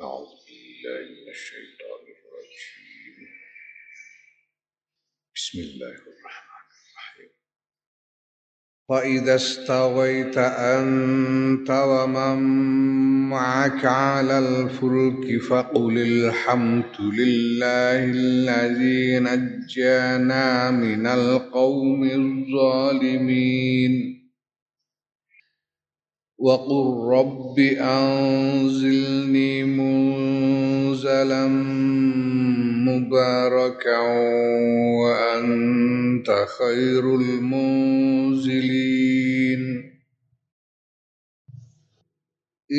أعوذ بالله من الشيطان الرجيم. بسم الله الرحمن الرحيم. فإذا استويت أنت ومن معك على الفلك فقل الحمد لله الذي نجانا من القوم الظالمين. وقل رب أنزلني منزلا مباركا وأنت خير المنزلين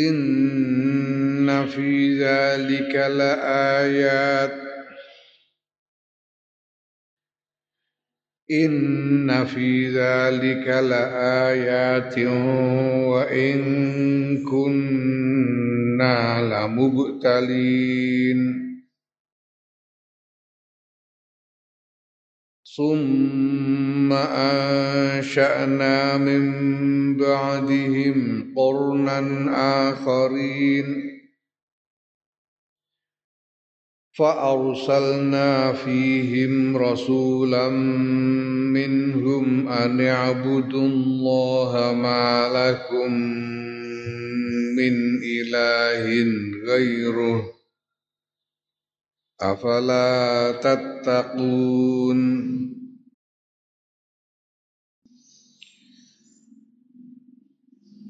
إن في ذلك لآيات إن في ذلك لآيات وإن كنا لمبتلين ثم أنشأنا من بعدهم قرنا آخرين فأرسلنا فيهم رسولا منهم أن اعبدوا الله ما لكم من إله غيره أفلا تتقون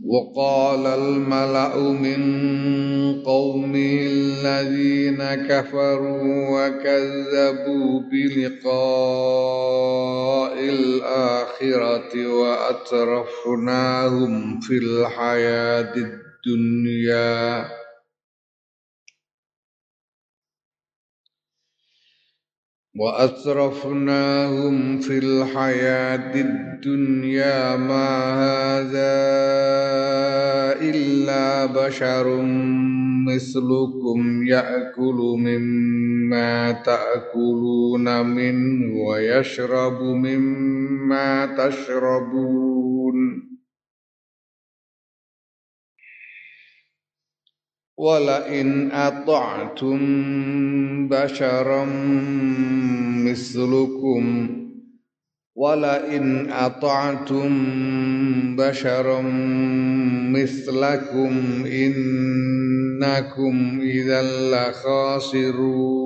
وقال الملأ من قومه الذين كفروا وكذبوا بلقاء الآخرة وأترفناهم في الحياة الدنيا. وأترفناهم في الحياة الدنيا ما هذا إلا بشر مثلكم يأكل مما تأكلون منه ويشرب مما تشربون. ولئن أطعتم بشرا مثلكم ولئن أطعتم بشرا مثلكم إنكم إذا لخاسرون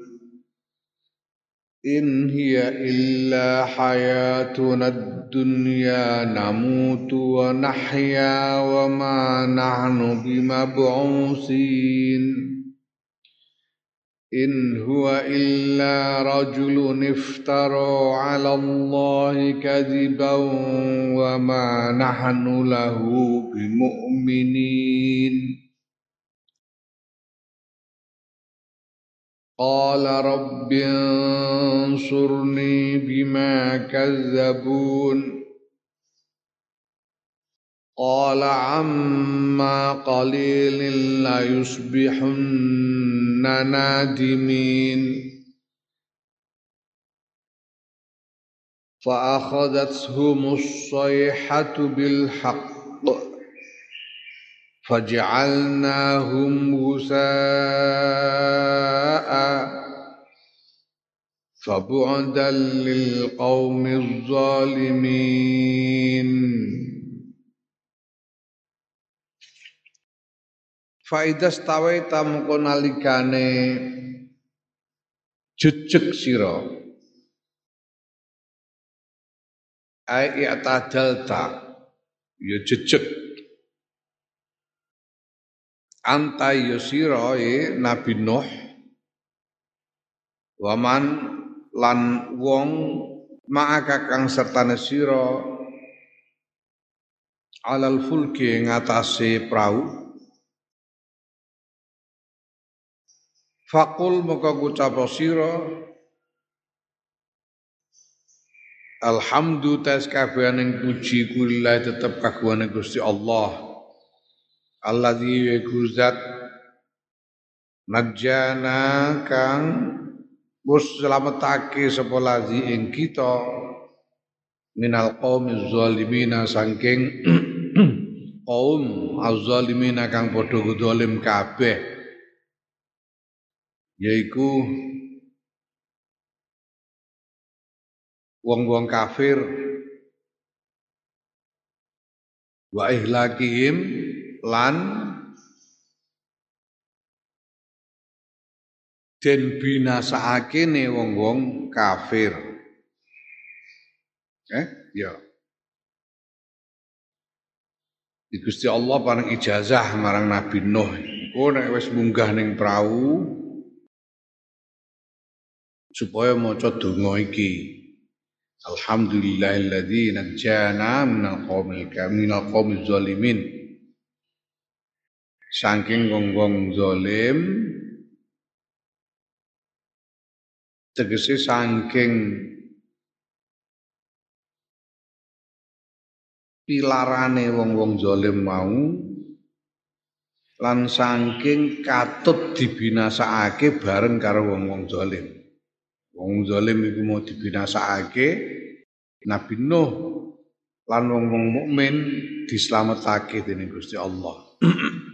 إن هي إلا حياتنا الدنيا نموت ونحيا وما نحن بمبعوثين. إن هو إلا رجل افترى على الله كذبا وما نحن له بمؤمنين. قال رب انصرني بما كذبون. قال عما قليل ليصبحن نادمين. فأخذتهم الصيحة بالحق. فجعلناهم غثاء فبعدا للقوم الظالمين Faidah stawaita mengko nalikane jejeg sira ai i'tadalta ya jejeg anta yusira e Nabi Nuh waman lan wong ma'aka kang sertane sira alal fulki ngatasi perahu Fakul maka ngucap sira Alhamdu tes kabehaning puji kulillah tetep kagungane Gusti Allah. Alladzi yaiku zat najana kang wis slametake sapa lazi ing kita minal qaumi zalimina saking kaum azzalimina kang padha zalim kabeh yaiku wong-wong kafir. Wa ihlakihim lan den binasaake ne wong-wong kafir. Eh, ya. Di Gusti Allah paling ijazah marang Nabi Nuh. Iku nek wis munggah ning prau supaya maca donga iki. Alhamdulillahilladzi najjana minal qaumil minal qaumil zalimin. Saking wong-wong zalim tegese saking pilarane wong-wong zalim mau lan saking katut dibinasakake bareng karo wong-wong zalim. Wong zalim iku mau dibinasakake Nabi Nuh lan wong-wong mukmin dislametake dening Gusti Allah.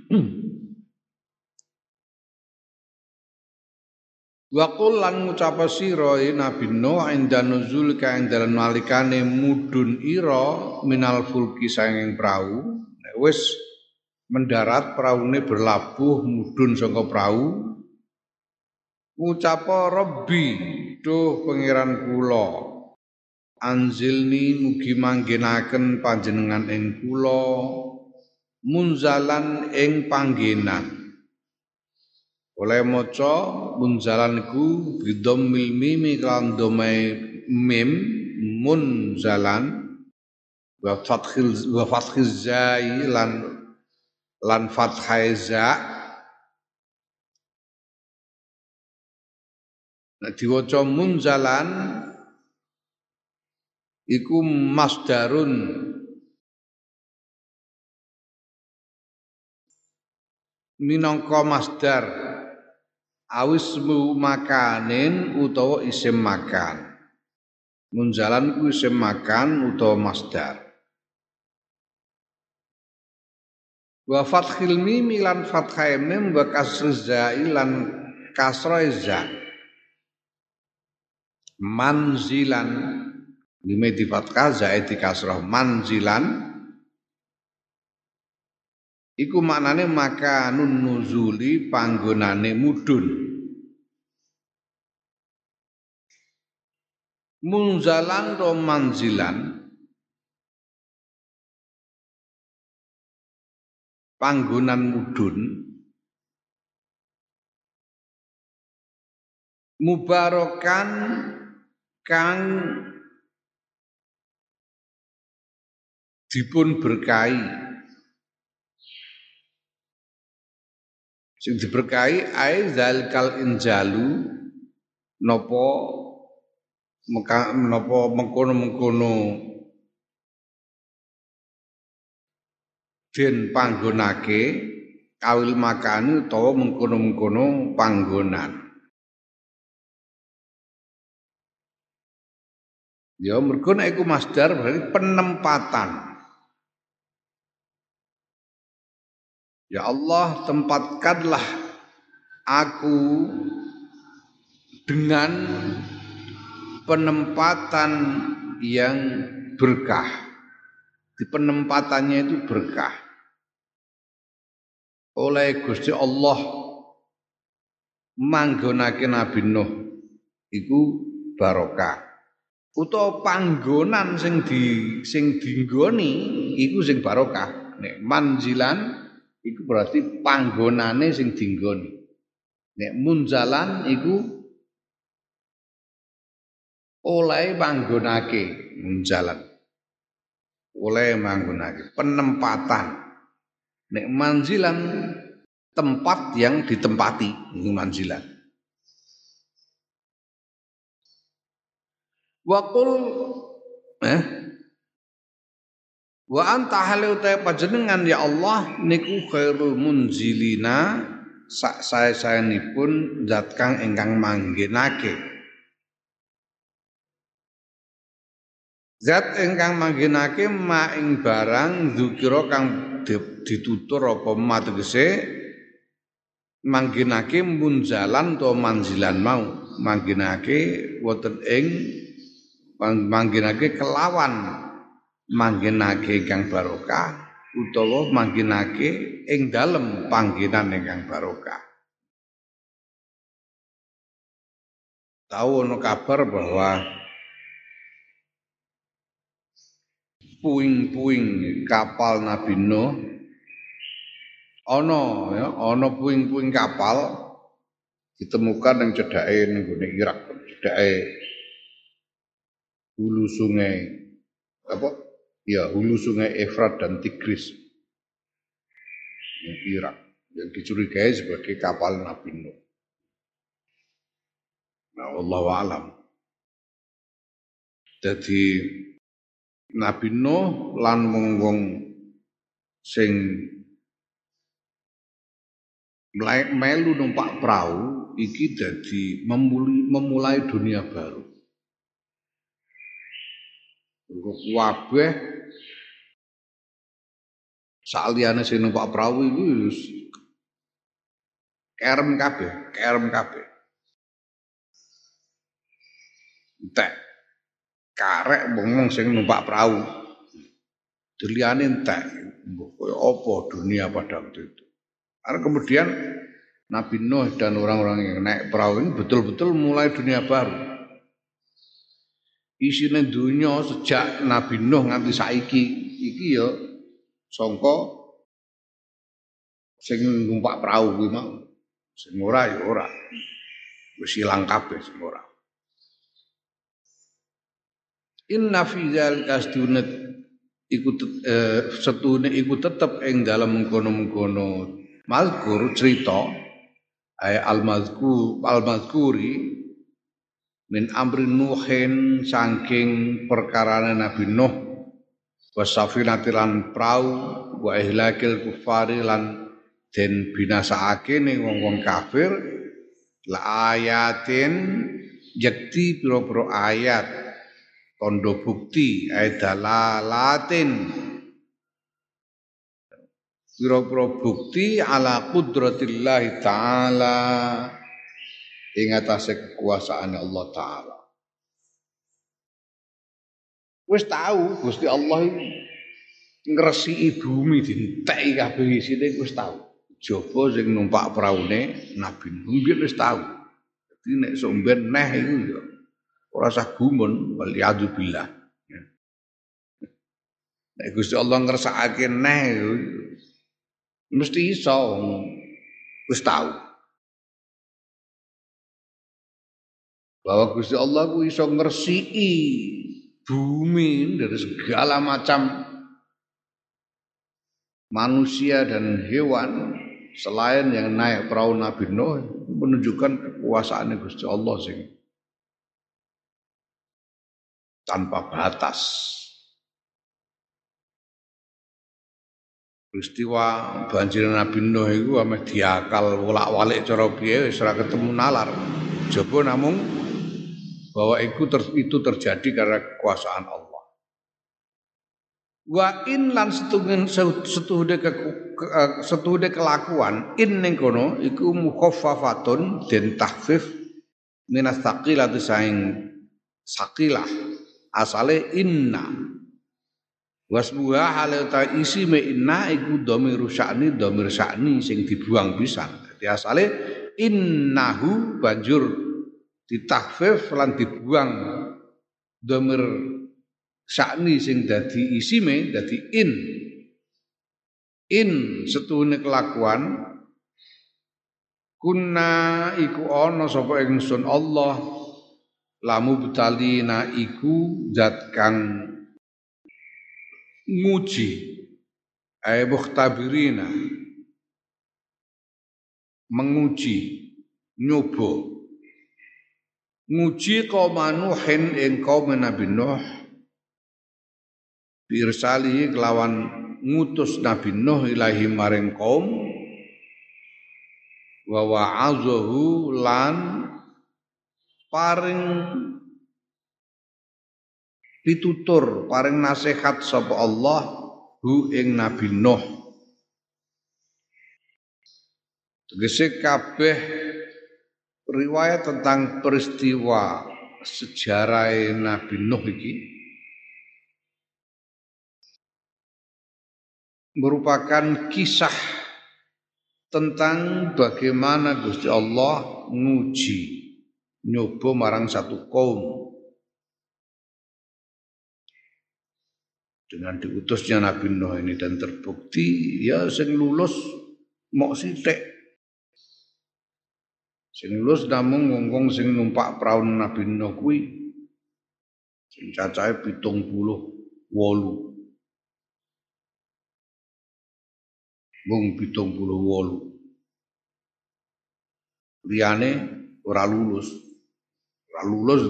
Wa qul lan ngucap sira Nabi Nuh inda nuzul ka ing dalem nalikane mudun ira minal fulki sanging prau nek wis mendarat praune berlabuh mudun saka prau ngucapa Rabbi duh pangeran kula anzilni mugi manggenaken panjenengan ing kula munzalan ing panggenan. Oleh maca munzalan iku bidammil mimi kan domai mim munzalan wa fathil wa fathiz zai lan lan fathai za. Nah, diwaca munzalan iku masdarun minangka masdar. Awis makanin utawa isim makan. Munzalan ku isim makan utawa masdar. Wa fathil mim lan fathai mim wa kasriz zai lan kasrai za. Manzilan. Lime di fathah zaid di kasrah manzilan iku maknane makanun nuzuli panggonane mudun. Munzalan ro manzilan panggonan mudun mubarokan kang dipun berkahi sing diberkahi ai zalikal injalu napa napa mengkono-mengkono den panggonake kawil makani utawa mengkono-mengkono panggonan Ya mergo nek iku masdar berarti penempatan. Ya Allah, tempatkanlah aku dengan penempatan yang berkah. Di penempatannya itu berkah. Oleh Gusti Allah manggonake Nabi Nuh iku barokah utawa panggonan sing di sing dinggoni iku sing barokah nek manjilan itu berarti panggonane sing dinggon. Nek munzalan itu oleh panggonake munzalan. Oleh manggonake penempatan. Nek manzilan tempat yang ditempati itu manzilan. Wakul eh Wa anta hale utai panjenengan ya Allah niku khairul munzilina sak saya pun zat kang ingkang manggenake. Zat ingkang manggenake ma ing barang dzukira kang ditutur apa ma tegese manggenake munjalan to manzilan mau manggenake wonten ing manggenake kelawan manggenake kang barokah utawa manggenake ing dalem panggenan ingkang barokah. Tahu ono kabar bahwa puing-puing kapal Nabi Nuh ono ya puing-puing kapal ditemukan yang cedake ning Irak, cedake hulu sungai apa ya hulu sungai Efrat dan Tigris yang Irak yang dicurigai sebagai kapal Nabi Nuh. Nah, Allah alam. Jadi Nabi Nuh lan wong-wong sing melu numpak perahu iki jadi memulai, memulai dunia baru. Kabeh Saliyane sing numpak perahu iku kerem kabeh, kerem kabeh. Entek. Karek wong sing numpak perahu. Deliyane entek. Kaya apa dunia pada waktu itu. Karena kemudian Nabi Nuh dan orang-orang yang naik perahu ini betul-betul mulai dunia baru. Isinya dunia sejak Nabi Nuh nganti saiki iki ya sangka sing numpak perahu kuwi mau. Sing ora ya ora. Wis ilang kabeh sing ora. Inna fi dzalika astunat iku eh, setune iku tetep ing dalam mengkono-mengkono mazkur cerita ay al mazkur al mazkuri min amri nuhin saking perkarane Nabi Nuh wasafinati lan prau wa ihlakil kufari lan den binasaake ning wong-wong kafir la ayatin yakti pira-pira ayat tondo bukti latin pira-pira bukti ala qudratillahi taala ing atase kekuasaan Allah taala Wis tahu Gusti Allah ngresiki bumi dinteki kabeh isine wis tahu. Jaba sing numpak praune Nabi Nuh wis tahu. Dadi nek somben neh iku ya ora usah gumun wal billah. Nek Gusti Allah ngersakake neh mesti iso wis tahu. Bahwa Gusti Allah ku iso ngresiki bumi dari segala macam manusia dan hewan selain yang naik perahu Nabi Nuh menunjukkan kekuasaan Gusti Allah sing tanpa batas. Peristiwa banjir Nabi Nuh itu ame diakal wolak-walik cara piye wis ketemu nalar. Jaba namung bahwa itu, ter, itu terjadi karena kekuasaan Allah. Wa in lan setungin setuhude ke, ke, setuhude kelakuan in ning kono iku mukhaffafatun den tahfif minas thaqilati saing sakilah. Asale inna. Wasbuha hale ta isi me inna iku dhamir sya'ni dhamir sya'ni sing dibuang pisan. Dadi asale innahu banjur ditahfif lan dibuang. Domir sakni sing dadi isime dadi in. In setune kelakuan. Kunna iku ana sapa ingsun Allah. Lamu betalina iku zat kang nguji. Ay mukhtabirina. Menguji nyoba nguji kaum Nuhin ing kaum Nabi Nuh. Birsali kelawan ngutus Nabi Nuh ilahi maring kaum. Wa wa'azahu lan paring pitutur paring nasihat sapa Allah hu ing Nabi Nuh. Tegese kabeh riwayat tentang peristiwa sejarah Nabi Nuh iki merupakan kisah tentang bagaimana Gusti Allah nguji nyoba marang satu kaum. Dengan diutusnya Nabi Nuh ini dan terbukti ya sing lulus mau sithik sing lulus namung ngongkong sing numpak perahu Nabi Nuh kuwi sing cacahe 78 mung 78 liyane ora lulus. Ora lulus.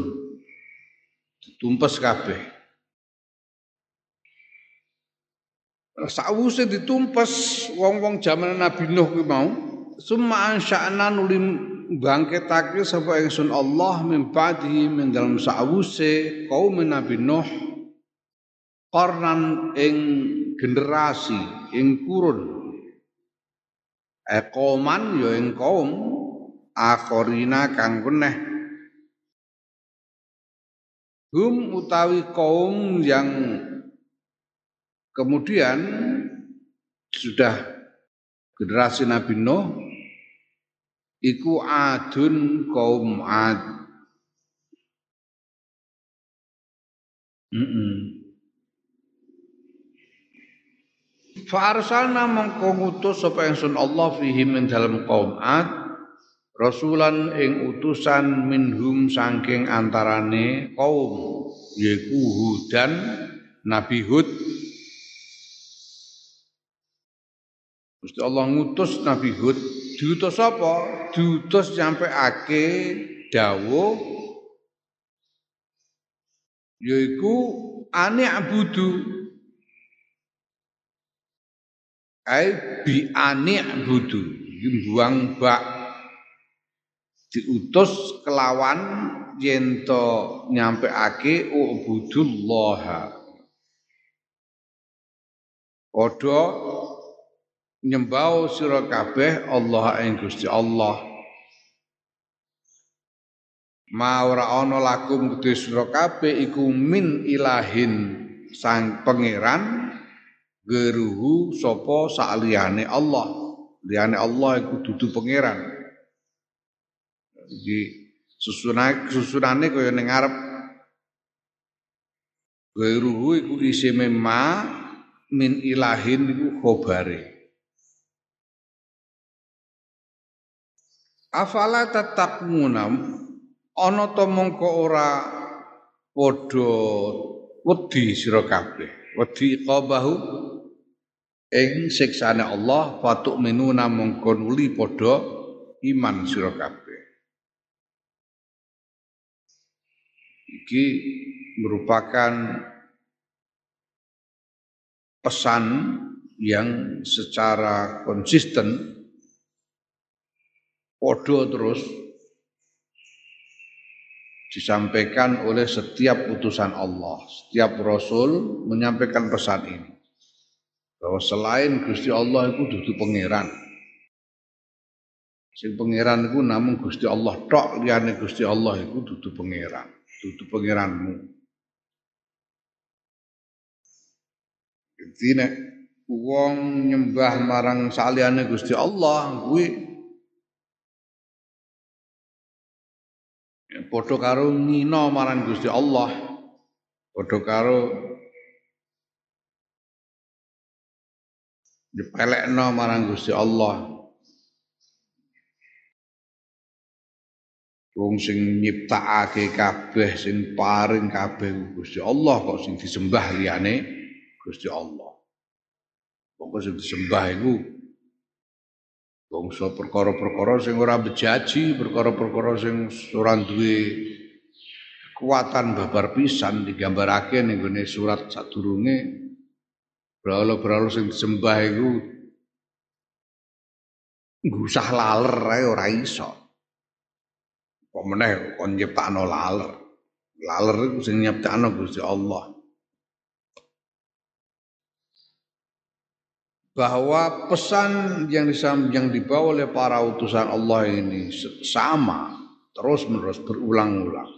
Ditumpes kabeh. Sawuse ditumpes wong-wong zaman Nabi Nuh kuwi mau, summa ansya'na nuli bangkitake sapa ingsun Allah min ba'dihi min dalam sawuse kaum Nabi Nuh qarnan ing generasi ing kurun. Ekoman ya ing kaum akhorina kang keneh hum utawi kaum yang kemudian sudah generasi Nabi Nuh iku adun kaum ad. Mm -mm. Fa arsalna mongko ngutus sapa ingsun Allah fihim ing dalem kaum Ad rasulan ing utusan minhum saking antarane kaum yaiku Hudan Nabi Hud. Gusti Allah ngutus Nabi Hud diutus apa? Diutus nyampe ake dawuh yaiku ane abudu. Ai bi ani budu buang bak. Diutus kelawan yento nyampe ake ubudullah padha nyembah sira kabeh Allah ing Gusti Allah. Ma ora ana lakum kedhe sira kabeh iku min ilahin sang pangeran geruhu sopo saliyane Allah. Liyane Allah iku dudu pangeran. Iki susunane susunane kaya ning ngarep. Geruhu iku isime ma min ilahin iku khobare afala tatakmunam ana to mongko ora padha wedi sira kabeh. Wedi qabahu ing siksane Allah fatuk minuna mongko nuli padha iman sira kabeh. Iki merupakan pesan yang secara konsisten podo terus disampaikan oleh setiap utusan Allah. Setiap rasul menyampaikan pesan ini bahwa selain Gusti Allah itu dudu pangeran. Sing pangeran itu namun Gusti Allah tok liyane Gusti Allah itu dudu pangeran, dudu pangeranmu. Nek wong nyembah marang saliyane Gusti Allah kuwi padha karo ngina marang Gusti Allah. Padha karo dipelekno marang Gusti Allah. Wong sing nyiptakake kabeh sing paring kabeh Gusti Allah kok sing disembah liyane Gusti Allah. Pokok sing disembah iku bangsa perkara-perkara sing ora bejaji, perkara-perkara sing ora duwe kekuatan babar pisan digambarake ning gone surat sadurunge berhala-berhala sing disembah iku ngusah laler ae ora iso. Apa meneh kon nyiptakno laler. Laler iku sing nyiptakno Gusti Allah. Bahwa pesan yang yang dibawa oleh para utusan Allah ini sama terus menerus berulang-ulang.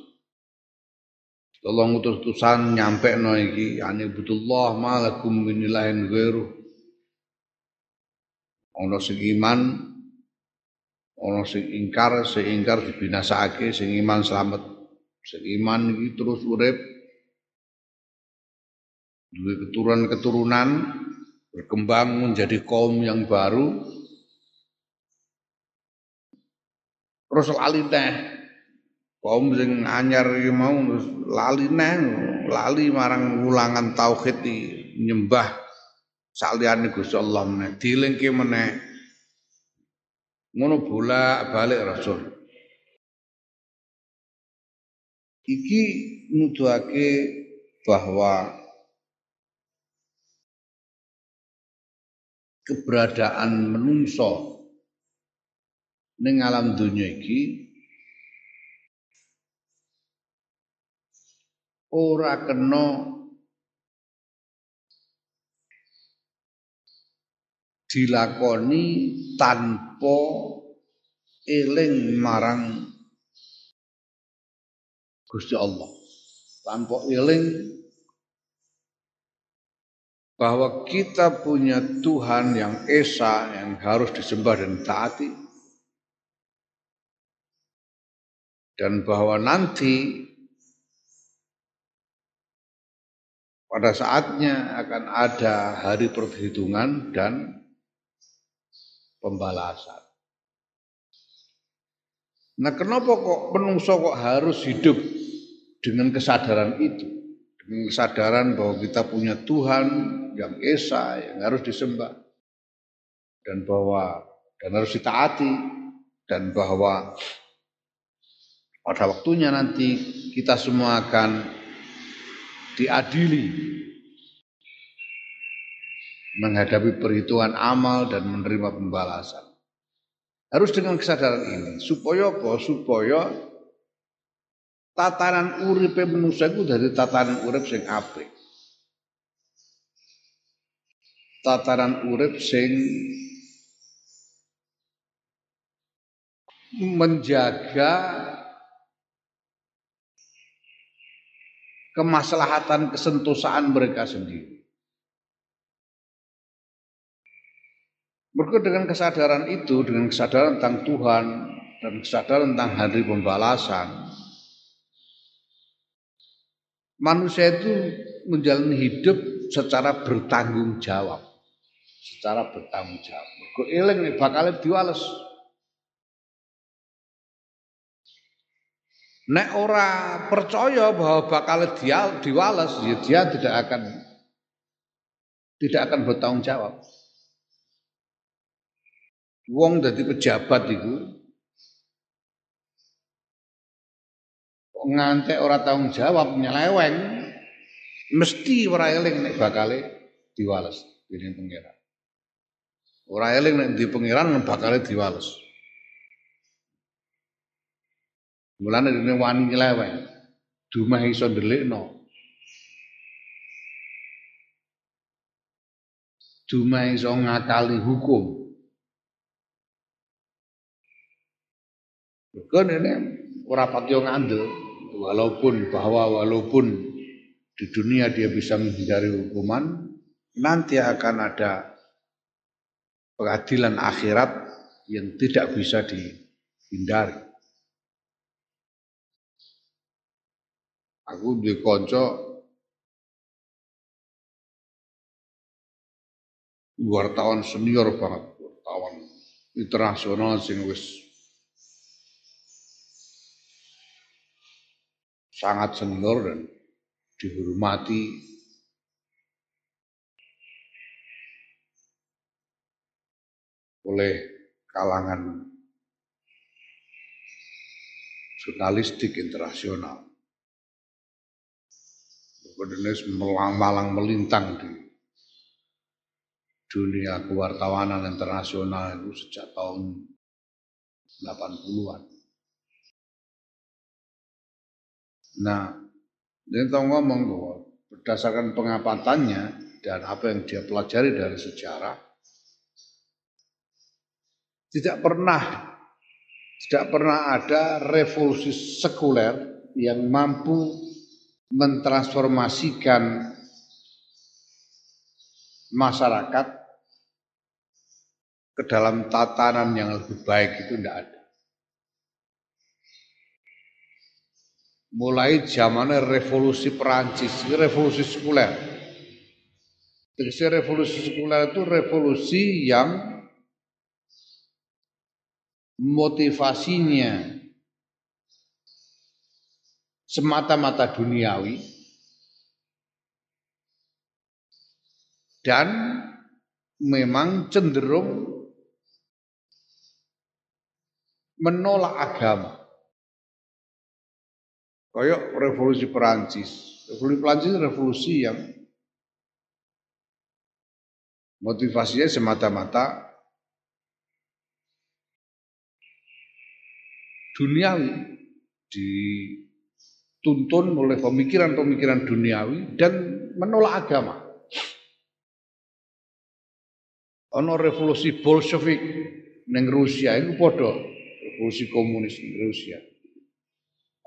Tolong utus-utusan nyampe no iki butullah malakum min ilahin ghairu. Ono sing iman ono sing ingkar, sing ingkar dibinasake, sing iman selamat. Sing iki terus urip duwe keturunan-keturunan berkembang menjadi kaum yang baru. Terus lali teh kaum sing anyar iki mau terus lali neh. Lali marang ulangan tauhid nyembah saliyane Gusti Allah meneh. Dilingke meneh. Ngono bolak-balik Rasul. Iki nuduhake bahwa keberadaan menungso ning alam dunia iki ora kena dilakoni tanpa eling marang Gusti Allah. Tanpa eling bahwa kita punya Tuhan yang esa yang harus disembah dan taati dan bahwa nanti pada saatnya akan ada hari perhitungan dan pembalasan. Nah, kenapa kok penungso kok harus hidup dengan kesadaran itu? Kesadaran bahwa kita punya Tuhan yang esa yang harus disembah dan bahwa dan harus ditaati dan bahwa pada waktunya nanti kita semua akan diadili menghadapi perhitungan amal dan menerima pembalasan. Harus dengan kesadaran ini supaya apa? Supaya tatanan urip manusia itu dari tatanan urip sing apik. tataran urip sing menjaga kemaslahatan kesentosaan mereka sendiri. Mereka dengan kesadaran itu, dengan kesadaran tentang Tuhan dan kesadaran tentang hari pembalasan, manusia itu menjalani hidup secara bertanggung jawab secara bertanggung jawab. Mergo eling nek bakal diwales. Nek ora percaya bahwa bakal dia diwales, ya dia tidak akan tidak akan bertanggung jawab. Wong dadi pejabat itu ngantek ora tanggung jawab nyeleweng mesti ora eling nek bakal diwales dening pangeran. Ora eling nek di pangeran bakal diwales. Mulane dene wani nyeleweng. Dumah iso ndelikno. Dumah iso ngakali hukum. Mergo ini ora patio ngandel walaupun bahwa walaupun di dunia dia bisa menghindari hukuman nanti akan ada pengadilan akhirat yang tidak bisa dihindari. Aku di konco wartawan senior banget, wartawan internasional sing wis sangat senior dan dihormati oleh kalangan jurnalistik internasional. Ernest melang-malang melintang di dunia kewartawanan internasional itu sejak tahun 80-an. Nah, dia tahu ngomong bahwa berdasarkan pengapatannya dan apa yang dia pelajari dari sejarah, tidak pernah tidak pernah ada revolusi sekuler yang mampu mentransformasikan masyarakat ke dalam tatanan yang lebih baik itu tidak ada. Mulai zamannya revolusi Perancis, revolusi sekuler. Jadi revolusi sekuler itu revolusi yang motivasinya semata-mata duniawi dan memang cenderung menolak agama. Kayak revolusi Perancis. Revolusi Perancis revolusi yang motivasinya semata-mata duniawi dituntun oleh pemikiran-pemikiran duniawi dan menolak agama. Ono revolusi Bolshevik neng Rusia itu podo revolusi komunis neng Rusia.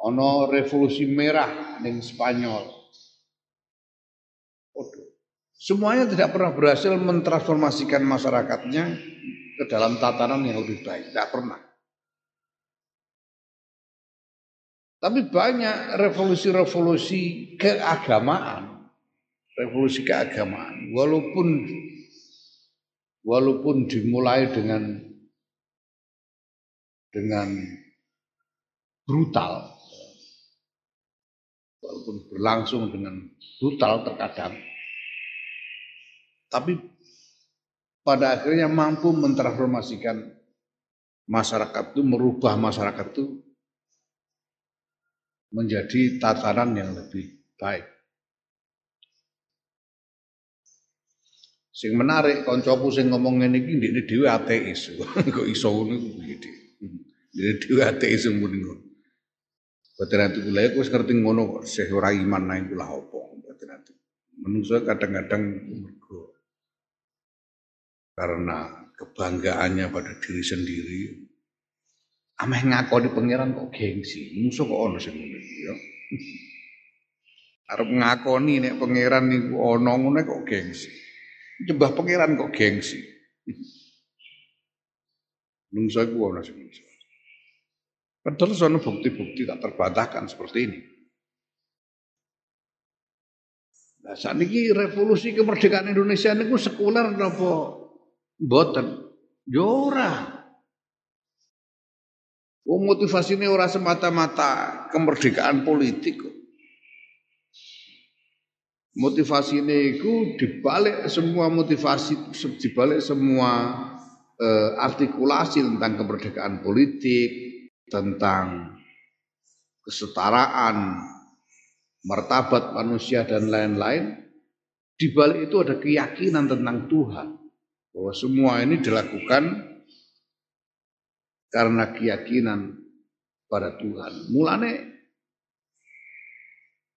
Ono revolusi merah neng Spanyol. Semuanya tidak pernah berhasil mentransformasikan masyarakatnya ke dalam tatanan yang lebih baik. Tidak pernah. Tapi banyak revolusi-revolusi keagamaan, revolusi keagamaan, walaupun walaupun dimulai dengan dengan brutal, walaupun berlangsung dengan brutal terkadang, tapi pada akhirnya mampu mentransformasikan masyarakat itu, merubah masyarakat itu menjadi tatanan yang lebih baik. Sing menarik kancaku sing ngomong ngene iki ndekne dhewe ateis. Kok iso ngono kuwi dhewe ateis muni ngono. Boten ati kula iku wis ngerti ngono kok sih ora iman nang kula apa. Menungso kadang-kadang mergo karena kebanggaannya pada diri sendiri ameh ngakoni pangeran kok gengsi. Musuh kok ono sing ngono ya. Arep ngakoni nek pangeran niku ana ngono kok gengsi. Nyembah pangeran kok gengsi. Nungso iku ana sing. Padahal sono bukti-bukti tak terbantahkan seperti ini. Nah, saat ini revolusi kemerdekaan Indonesia ini sekuler apa mboten? Yora. Oh, motivasi ini orang semata-mata kemerdekaan politik Motivasi ini itu dibalik semua motivasi, dibalik semua eh, artikulasi tentang kemerdekaan politik, tentang kesetaraan, martabat manusia dan lain-lain. Di balik itu ada keyakinan tentang Tuhan bahwa semua ini dilakukan karena keyakinan pada Tuhan. Mulane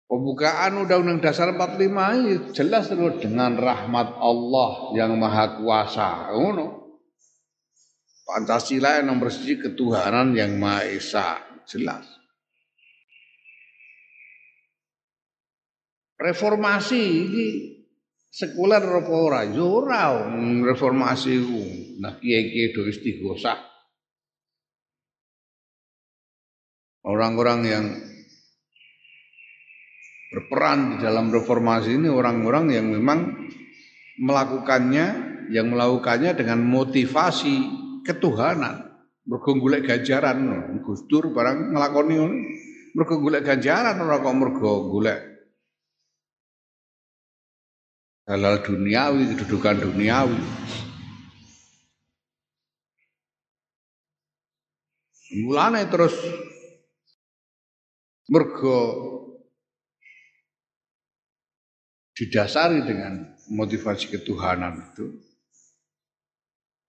pembukaan Undang-Undang Dasar 45 jelas dengan rahmat Allah yang Maha Kuasa. Pancasila yang nomor siji ketuhanan yang Maha Esa. Jelas. Reformasi ini sekuler apa ora? Ya ora reformasi ku. Nah kiai-kiai do istighosah orang-orang yang berperan di dalam reformasi ini orang-orang yang memang melakukannya yang melakukannya dengan motivasi ketuhanan. Mergo golek ganjaran Gus Dur barang nglakoni mergo golek ganjaran ora kok mergo golek halal duniawi kedudukan duniawi. Mulane terus Mergo didasari dengan motivasi ketuhanan itu.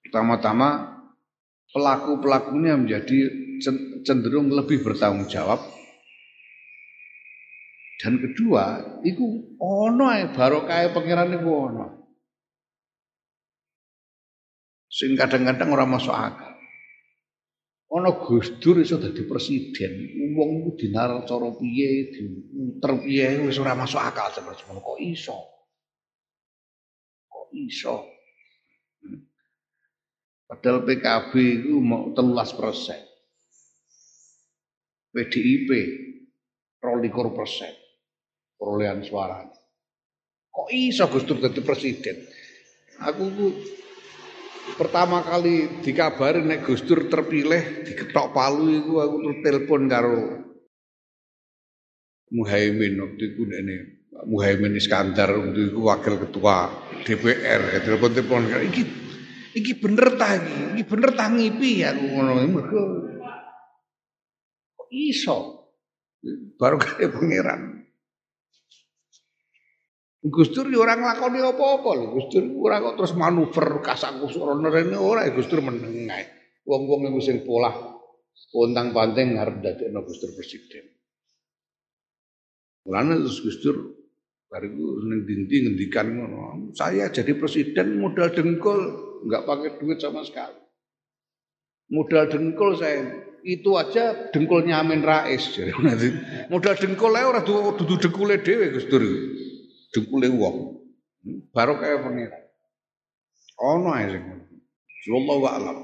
Pertama-tama pelaku-pelakunya menjadi cenderung lebih bertanggung jawab. Dan kedua iku ono ae barokah pangeran iku ono. Sing kadang-kadang orang masuk akal. Ono Gus Dur iso dadi presiden wong iku dinar cara piye diuter piye wis ora masuk akal seperti kok iso? Kok iso Padahal PKB itu mau telulas persen. PDIP rolikur persen perolehan suara. Kok iso Gus Dur jadi presiden? Aku pertama kali dikabari nek Gus Dur terpilih diketok palu itu aku terus telepon karo Muhaimin waktu itu ini Muhaimin Iskandar waktu itu wakil ketua DPR telepon telepon iki iki bener ta iki bener ta ngipi aku ngono mergo iso baru kaya pangeran Gus Dur ya ora nglakoni apa-apa lho. Gus Dur ora kok terus manuver kasak kusuk rene ora Gus Dur meneng ae. Wong-wong iku sing polah pontang-panting ngarep dadekno Gus Dur presiden. Mulane terus Gus Dur bariku ning dindi ngendikan ngono. Saya jadi presiden modal dengkul, enggak pakai duit sama sekali. Modal dengkul saya itu aja dengkulnya Amin Rais. Modal dengkul ae ora dudu dengkule dhewe Gus Dur dengkule wong. Baru kaya pengiran. Ono ae sing Wallahu a'lam.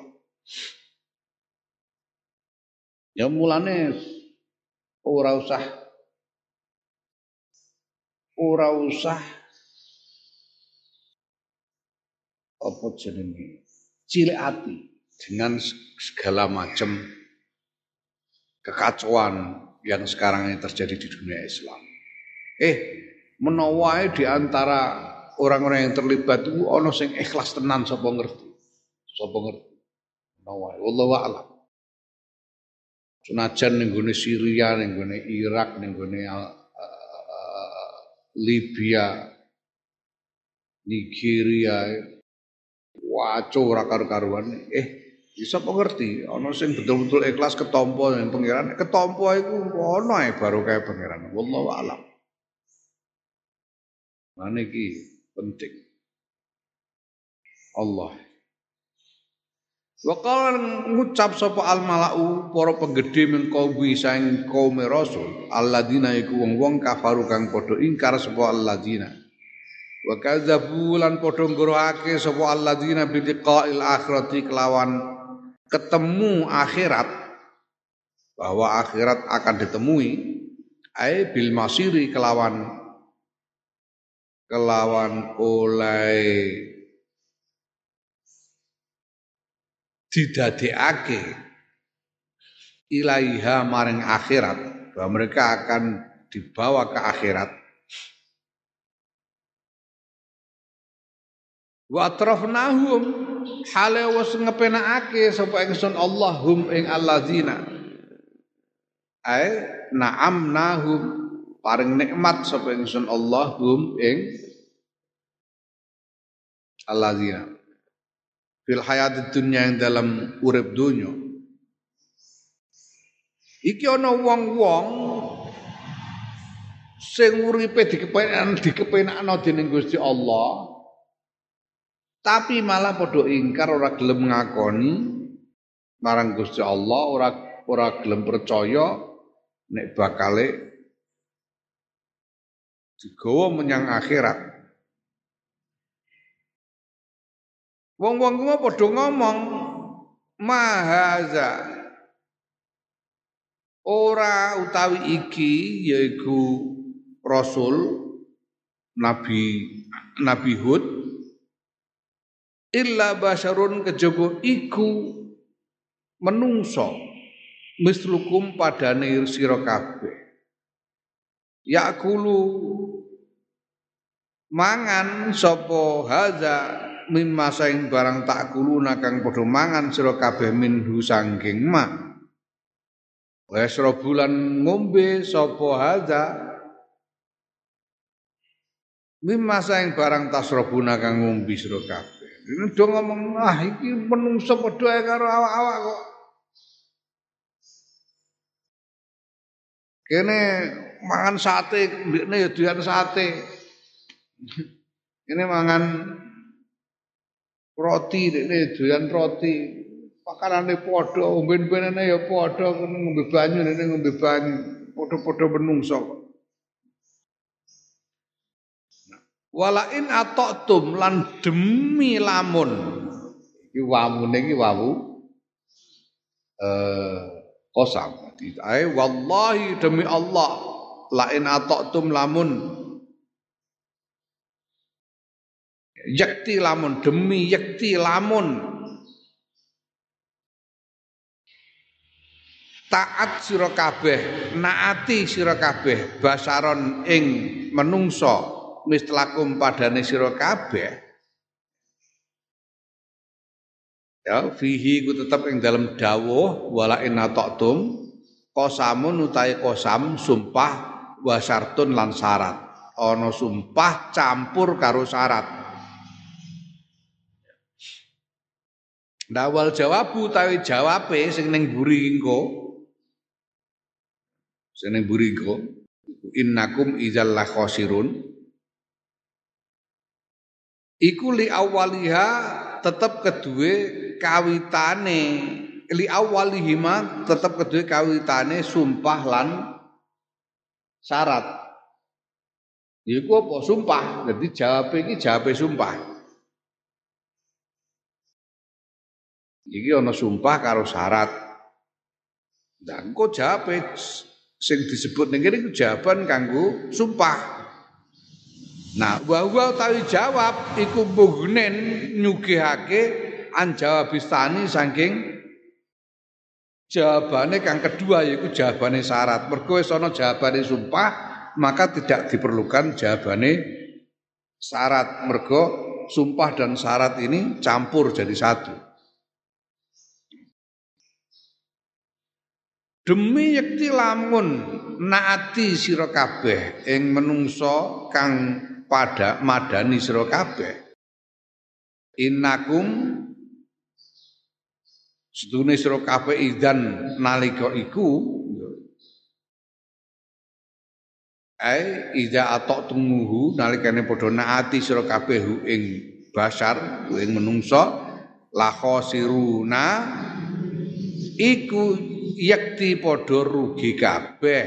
Ya mulane ora usah ora usah apa jenenge cilik dengan segala macam kekacauan yang sekarang ini terjadi di dunia Islam. Eh, menawa di antara orang-orang yang terlibat itu ono sing ikhlas tenan sapa ngerti. Sapa ngerti. Menawa wallahu a'lam. Senajan ning gone Syria, ning gone Irak, ning gone uh, Libya, Nigeria, waco ora karu-karuan. Eh, bisa pengerti, ana sing betul-betul ikhlas ketompo ning pangeran, ketompo iku ono ae baru kaya pangeran. Wallahu a'lam. Mana ki penting. Allah. Wakal ngucap sapa al malau para penggede qaumi saing kaum rasul alladzina iku wong-wong kafaru kang padha ingkar sapa alladzina wa kadzabu lan padha nggrohake sapa alladzina bi akhirati kelawan ketemu akhirat bahwa akhirat akan ditemui ai bil masiri kelawan kelawan oleh didadekake ilaiha maring akhirat bahwa mereka akan dibawa ke akhirat wa atrafnahum. Hale wis ngepenakake sapa ingsun Allahum ing alladzina ai na'amnahum. Paring nikmat sapa ingsun Allahum ing alladzina fil hayatid dunya yang dalam urip dunya iki ana wong-wong sing uripe dikepenak dikepenakno dening Gusti Allah tapi malah padha ingkar ora gelem ngakoni marang Gusti Allah ora ora gelem percaya nek bakale digawa menyang akhirat. Wong-wong kuwi padha ngomong mahaza ora utawi iki yaiku rasul nabi nabi Hud illa basyarun kejaba iku menungso. Mislukum padane sira kabeh. Yakulu mangan sapa haza mimma saing barang tak kuluna kang padha mangan sira kabeh minhu sangking ma. Wes bulan ngombe sapa haza Mimma saing barang tasrobuna kang ngombe sira kabeh. Ini do ngomong ah iki menungso padha karo awak-awak kok. Kene mangan sate, mbekne ya doyan sate. Ini mangan roti, ini doyan roti. Pakanane padha, umben-umbenane ya padha, ngombe banyu, ini ngombe banyu. Padha-padha menungso kok. Walain tum lan demi lamun. Iki wamune iki wawu eh kosam. Ai wallahi demi Allah lain tum lamun yakti lamun demi yakti lamun taat sira kabeh naati sira kabeh basaron ing menungso mistlakum padane sira kabeh. Ya fihi ku tetep ing dalam dawuh wala in ataqtum qasamun utai qasam sumpah wasartun lan syarat. Ana sumpah campur karo syarat. Dawal jawabu utawi jawabe sing ning buri engko. Sing ning buri engko innakum idzal khosirun iku li awaliha tetep kedue kawitane. Li awalihima tetep kedue kawitane sumpah lan syarat. Iku apa? Sumpah. Jadi jawab iki jawab sumpah. Iki ana sumpah karo syarat. Dan kok jawab sing disebut ning kene jawaban kanggo sumpah Nah, wa wa tawi jawab iku mughnen nyugihake an jawabistani saking jawabane kang kedua yaiku jawabane syarat. Mergo wis ana jawabane sumpah, maka tidak diperlukan jawabane syarat. Mergo sumpah dan syarat ini campur jadi satu. Demi yakti lamun naati sira kabeh ing menungso kang pada madani sira kabeh. Innakum sedune sira kabeh idan nalika iku ai ida atok tumuhu nalikane padha naati sira kabeh ing basar ing menungso la khosiruna iku yakti padha rugi kabeh.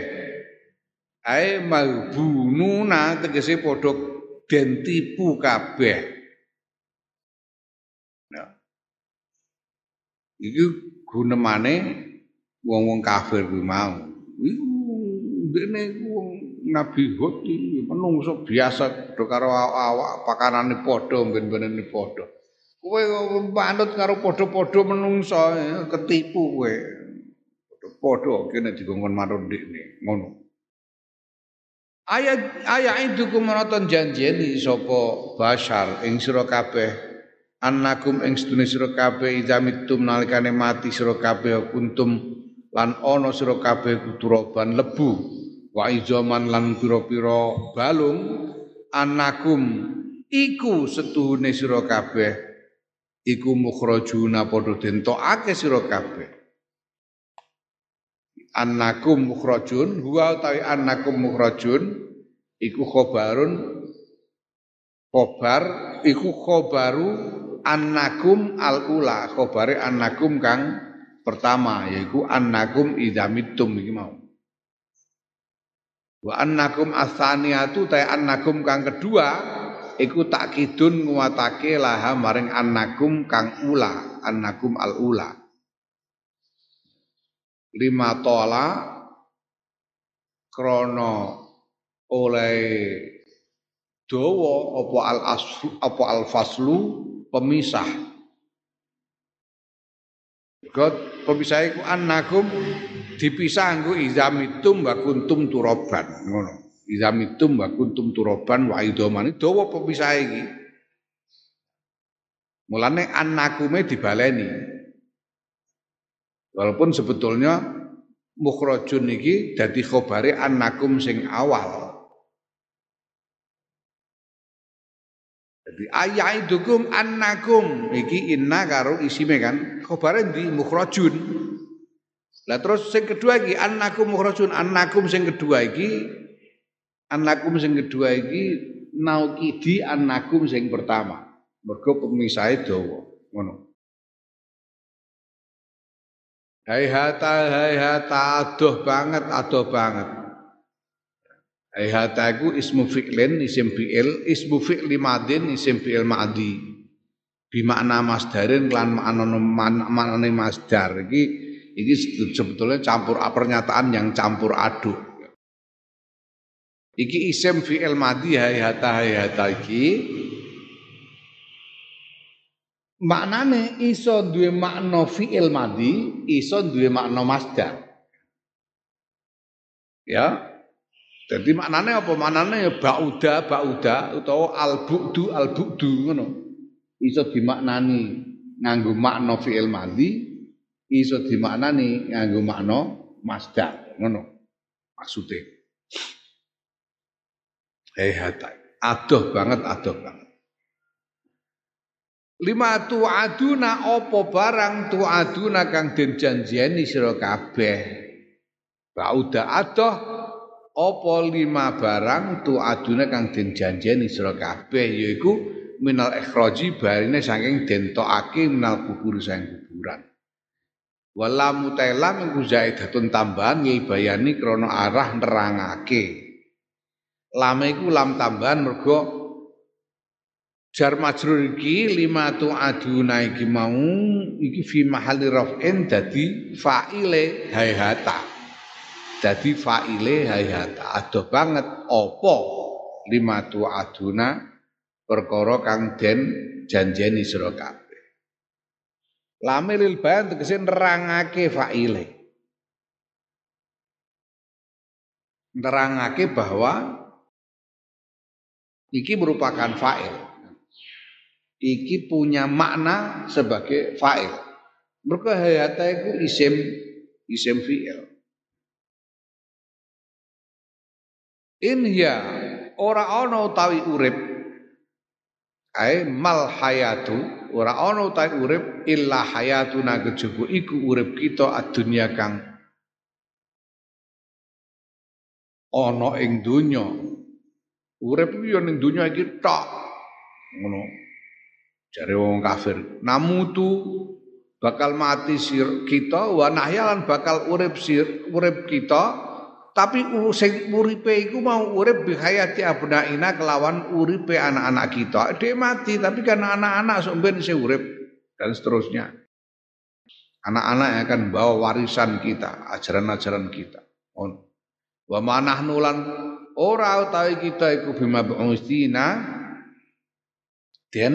Ai malbununa tegese padha den tipu kabeh. Nah. Iki gunemane wong-wong kafir kuwi mau. Iku dene wong Nabi Hud iki menungso biasa padha karo awak pakanane padha ben-benene padha. Kowe manut karo padha-padha menungso ketipu kowe. Padha-padha kene digongkon manut ndekne ngono. Ayat ayat itu kumaraton janjeni sopo basar ing sira kabeh. Annakum ing sedune sira kabeh idamitum nalikane mati sira kabeh kuntum lan ana sira kabeh kuturoban lebu. Wa izaman lan pira-pira balung. Annakum iku setuhune sira kabeh. Iku mukhrajuna padha den tokake sira kabeh annakum mukhrajun. Huwa utawi annakum mukhrajun iku khobarun khobar iku khobaru annakum al ula khobare annakum kang pertama yaiku annakum idamitum iki mau. Wa annakum asaniatu ta annakum kang kedua iku takkidun nguwatake laha maring annakum kang ula annakum al ula lima tola. Krono oleh dawa apa al aslu al faslu pemisah. God pemisah iku annakum dipisah nggo izamitum wa kuntum turoban. Ngono. Izamitum wa kuntum turoban wa idomani dawa pemisah iki. Mulane annakume dibaleni Walaupun sebetulnya mukhrajun iki dadi khobare annakum sing awal. Jadi ayaidukum annakum iki inna karo isime kan khabare di mukhrajun. Lah terus sing kedua iki annakum mukhrajun annakum sing kedua iki annakum sing kedua iki naukidi annakum sing pertama. Mergo pemisahe dawa. Ngono. Hai hata hai hata adoh banget adoh banget. Aihata iku ismu fi'lin isim fi'il, ismu fi'li madin isim fi'il ma'di. Bi makna masdarin lan makna maknane masdar iki iki sebetulnya campur pernyataan yang campur aduk. Iki isim fi'il madi hayata hayata iki maknane iso duwe makna fi'il madi, iso duwe makna masdar. Ya, jadi maknanya apa? Maknanya ya bauda bauda utawa al bu'du al bu'du ngono. Iso dimaknani nganggo makna fi'il madhi, iso dimaknani nganggo makna masdar ngono. Maksudnya. Hei hatai. Adoh banget, adoh banget. Lima tu'aduna opo barang tu'aduna kang den janjiani sira kabeh. Bauda adoh apa lima barang tu aduna kang den janjeni sira kabeh? Yaiku minal ikhraji barine saking den tokake minal kubur sang kuburan. Wala mutailam iku zaidatun tambahan ngi bayani krana arah nerangake. Lame iku lam tambahan mergo jar majrur iki lima tu aduna iki mau iki fi mahali raf'in dadi fa'ile hayhata Jadi faile hayata adoh banget opo lima tu aduna perkara kang den janjeni sira kabeh. Lamilil bayan tegese nerangake faile. Nerangake bahwa iki merupakan fa'il. Iki punya makna sebagai fa'il. Mergo hayata iku isim isim fi'il. In ya ora ana utawi urip. Ae mal hayatu ora ana utawi urip illa hayatuna kejaba iku urip kita adunya kang ana ing donya urip iki ya ning donya iki tok. Ngono jare wong kafir namutu bakal mati sir kita wa nahyalan bakal urip sir urip kita tapi sing uripe iku mau urip bihayati abnaina kelawan uripe anak-anak kita. Dia mati tapi kan anak-anak sok ben urip dan seterusnya. Anak-anak yang akan bawa warisan kita, ajaran-ajaran kita. On. Wa manahnu lan ora utawi kita iku bima ba'ustina den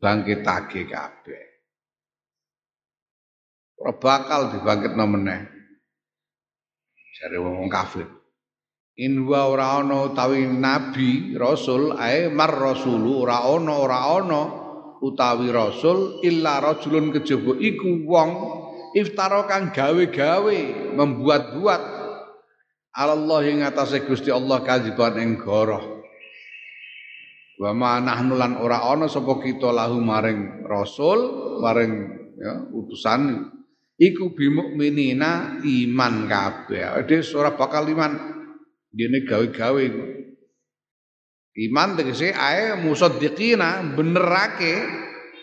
bangkitake kabeh. Ora bakal dibangkitno meneh. Jare wong kafir. In wa ora ana utawi nabi, rasul ae mar rasulu ora ana ora ana utawi rasul illa rajulun kejaba iku wong iftara kang gawe-gawe membuat-buat Allah ing atase Gusti Allah kadziban ing goroh. Wa ma nahnu lan ora ana sapa kita lahu maring rasul, maring ya, utusan iku bimukminina iman kabeh. Dhewe ora bakal iman dene gawe-gawe Iman tegese ae musaddiqina benerake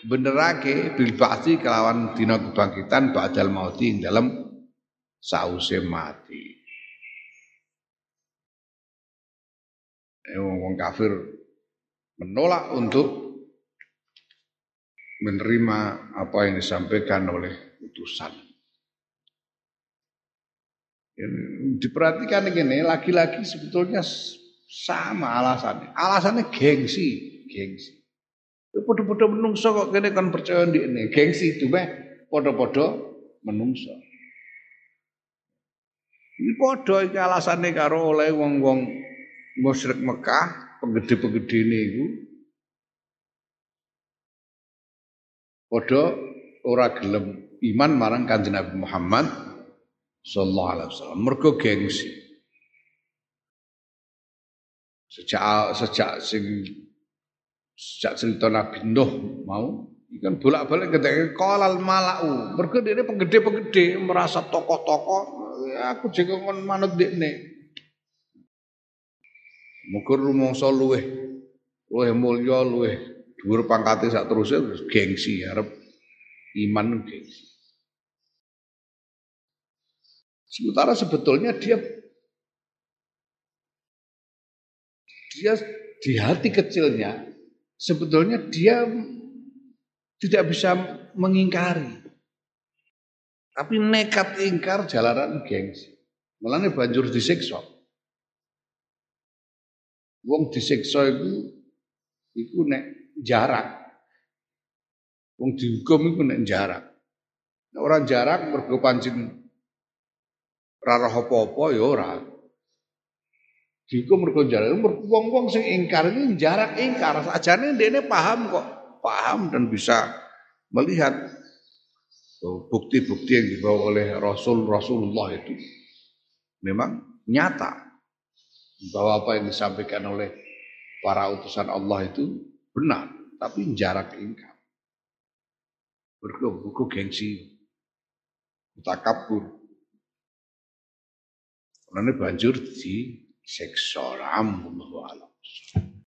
benerake bil ba'ti kelawan dina kebangkitan ba'dal mauti ing dalem sause mati. Wong kafir menolak untuk menerima apa yang disampaikan oleh utusan. Diperhatikan ini laki-laki sebetulnya sama alasannya. Alasannya gengsi, gengsi. Podo-podo menungso kok kene kan percaya di ini. Gengsi itu meh podo-podo menungso. Ini podo iki alasannya karo oleh wong-wong musyrik Mekah, penggede-penggede ini iku. Podo ora gelem iman marang Kanjeng Nabi Muhammad sallallahu alaihi wasallam. Mergo gengsi. Sejak sejak sing sejak cerita Nabi Nuh mau ikan bolak-balik ketika kolal malau. Mereka dia penggede-penggede merasa tokoh-tokoh ya aku juga ngon manut dekne Mukur rumangsa luweh luweh mulya luweh dhuwur pangkate sak terusé gengsi arep iman gengsi. Sementara sebetulnya dia dia di hati kecilnya sebetulnya dia tidak bisa mengingkari. Tapi nekat ingkar jalanan gengsi. Mulane banjur disiksa. Wong disiksa itu iku nek jarak. Wong dihukum iku nek jarak. Nek orang jarak mergo pancen ora apa-apa ya ora. Dihukum mergo jarak. Wong-wong sing ingkar ini jarak ingkar. Ajane ndekne paham kok, paham dan bisa melihat bukti-bukti yang dibawa oleh Rasul Rasulullah itu memang nyata bahwa apa yang disampaikan oleh para utusan Allah itu benar, tapi jarak ingkar. Berkuh, buku gengsi, takabur. Karena banjur di seksa alam